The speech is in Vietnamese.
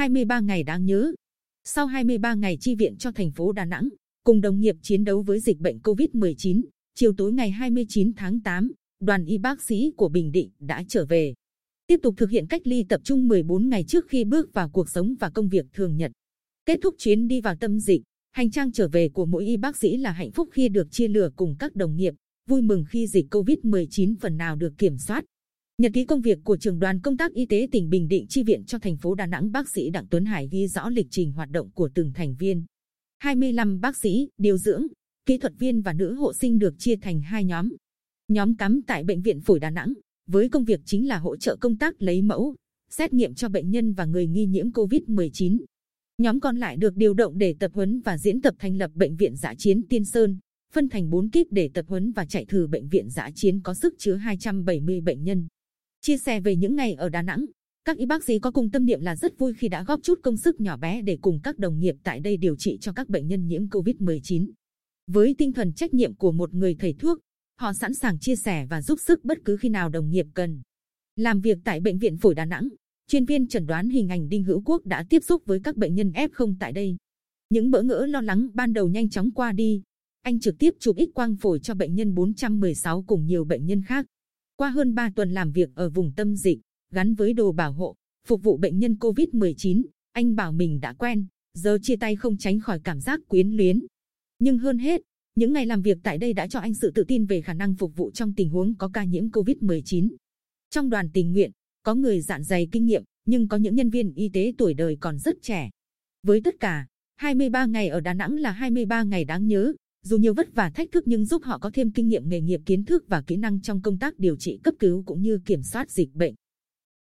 23 ngày đáng nhớ. Sau 23 ngày chi viện cho thành phố Đà Nẵng, cùng đồng nghiệp chiến đấu với dịch bệnh COVID-19, chiều tối ngày 29 tháng 8, đoàn y bác sĩ của Bình Định đã trở về. Tiếp tục thực hiện cách ly tập trung 14 ngày trước khi bước vào cuộc sống và công việc thường nhật. Kết thúc chuyến đi vào tâm dịch, hành trang trở về của mỗi y bác sĩ là hạnh phúc khi được chia lửa cùng các đồng nghiệp, vui mừng khi dịch COVID-19 phần nào được kiểm soát. Nhật ký công việc của trưởng đoàn công tác y tế tỉnh Bình Định chi viện cho thành phố Đà Nẵng bác sĩ Đặng Tuấn Hải ghi rõ lịch trình hoạt động của từng thành viên. 25 bác sĩ, điều dưỡng, kỹ thuật viên và nữ hộ sinh được chia thành hai nhóm. Nhóm cắm tại Bệnh viện Phổi Đà Nẵng, với công việc chính là hỗ trợ công tác lấy mẫu, xét nghiệm cho bệnh nhân và người nghi nhiễm COVID-19. Nhóm còn lại được điều động để tập huấn và diễn tập thành lập Bệnh viện Giã Chiến Tiên Sơn, phân thành 4 kíp để tập huấn và chạy thử Bệnh viện Giã Chiến có sức chứa 270 bệnh nhân. Chia sẻ về những ngày ở Đà Nẵng, các y bác sĩ có cùng tâm niệm là rất vui khi đã góp chút công sức nhỏ bé để cùng các đồng nghiệp tại đây điều trị cho các bệnh nhân nhiễm COVID-19. Với tinh thần trách nhiệm của một người thầy thuốc, họ sẵn sàng chia sẻ và giúp sức bất cứ khi nào đồng nghiệp cần. Làm việc tại Bệnh viện Phổi Đà Nẵng, chuyên viên chẩn đoán hình ảnh Đinh Hữu Quốc đã tiếp xúc với các bệnh nhân F0 tại đây. Những bỡ ngỡ lo lắng ban đầu nhanh chóng qua đi. Anh trực tiếp chụp X quang phổi cho bệnh nhân 416 cùng nhiều bệnh nhân khác. Qua hơn 3 tuần làm việc ở vùng tâm dịch, gắn với đồ bảo hộ, phục vụ bệnh nhân COVID-19, anh bảo mình đã quen, giờ chia tay không tránh khỏi cảm giác quyến luyến. Nhưng hơn hết, những ngày làm việc tại đây đã cho anh sự tự tin về khả năng phục vụ trong tình huống có ca nhiễm COVID-19. Trong đoàn tình nguyện, có người dạn dày kinh nghiệm, nhưng có những nhân viên y tế tuổi đời còn rất trẻ. Với tất cả, 23 ngày ở Đà Nẵng là 23 ngày đáng nhớ, dù nhiều vất vả thách thức nhưng giúp họ có thêm kinh nghiệm nghề nghiệp, kiến thức và kỹ năng trong công tác điều trị, cấp cứu cũng như kiểm soát dịch bệnh.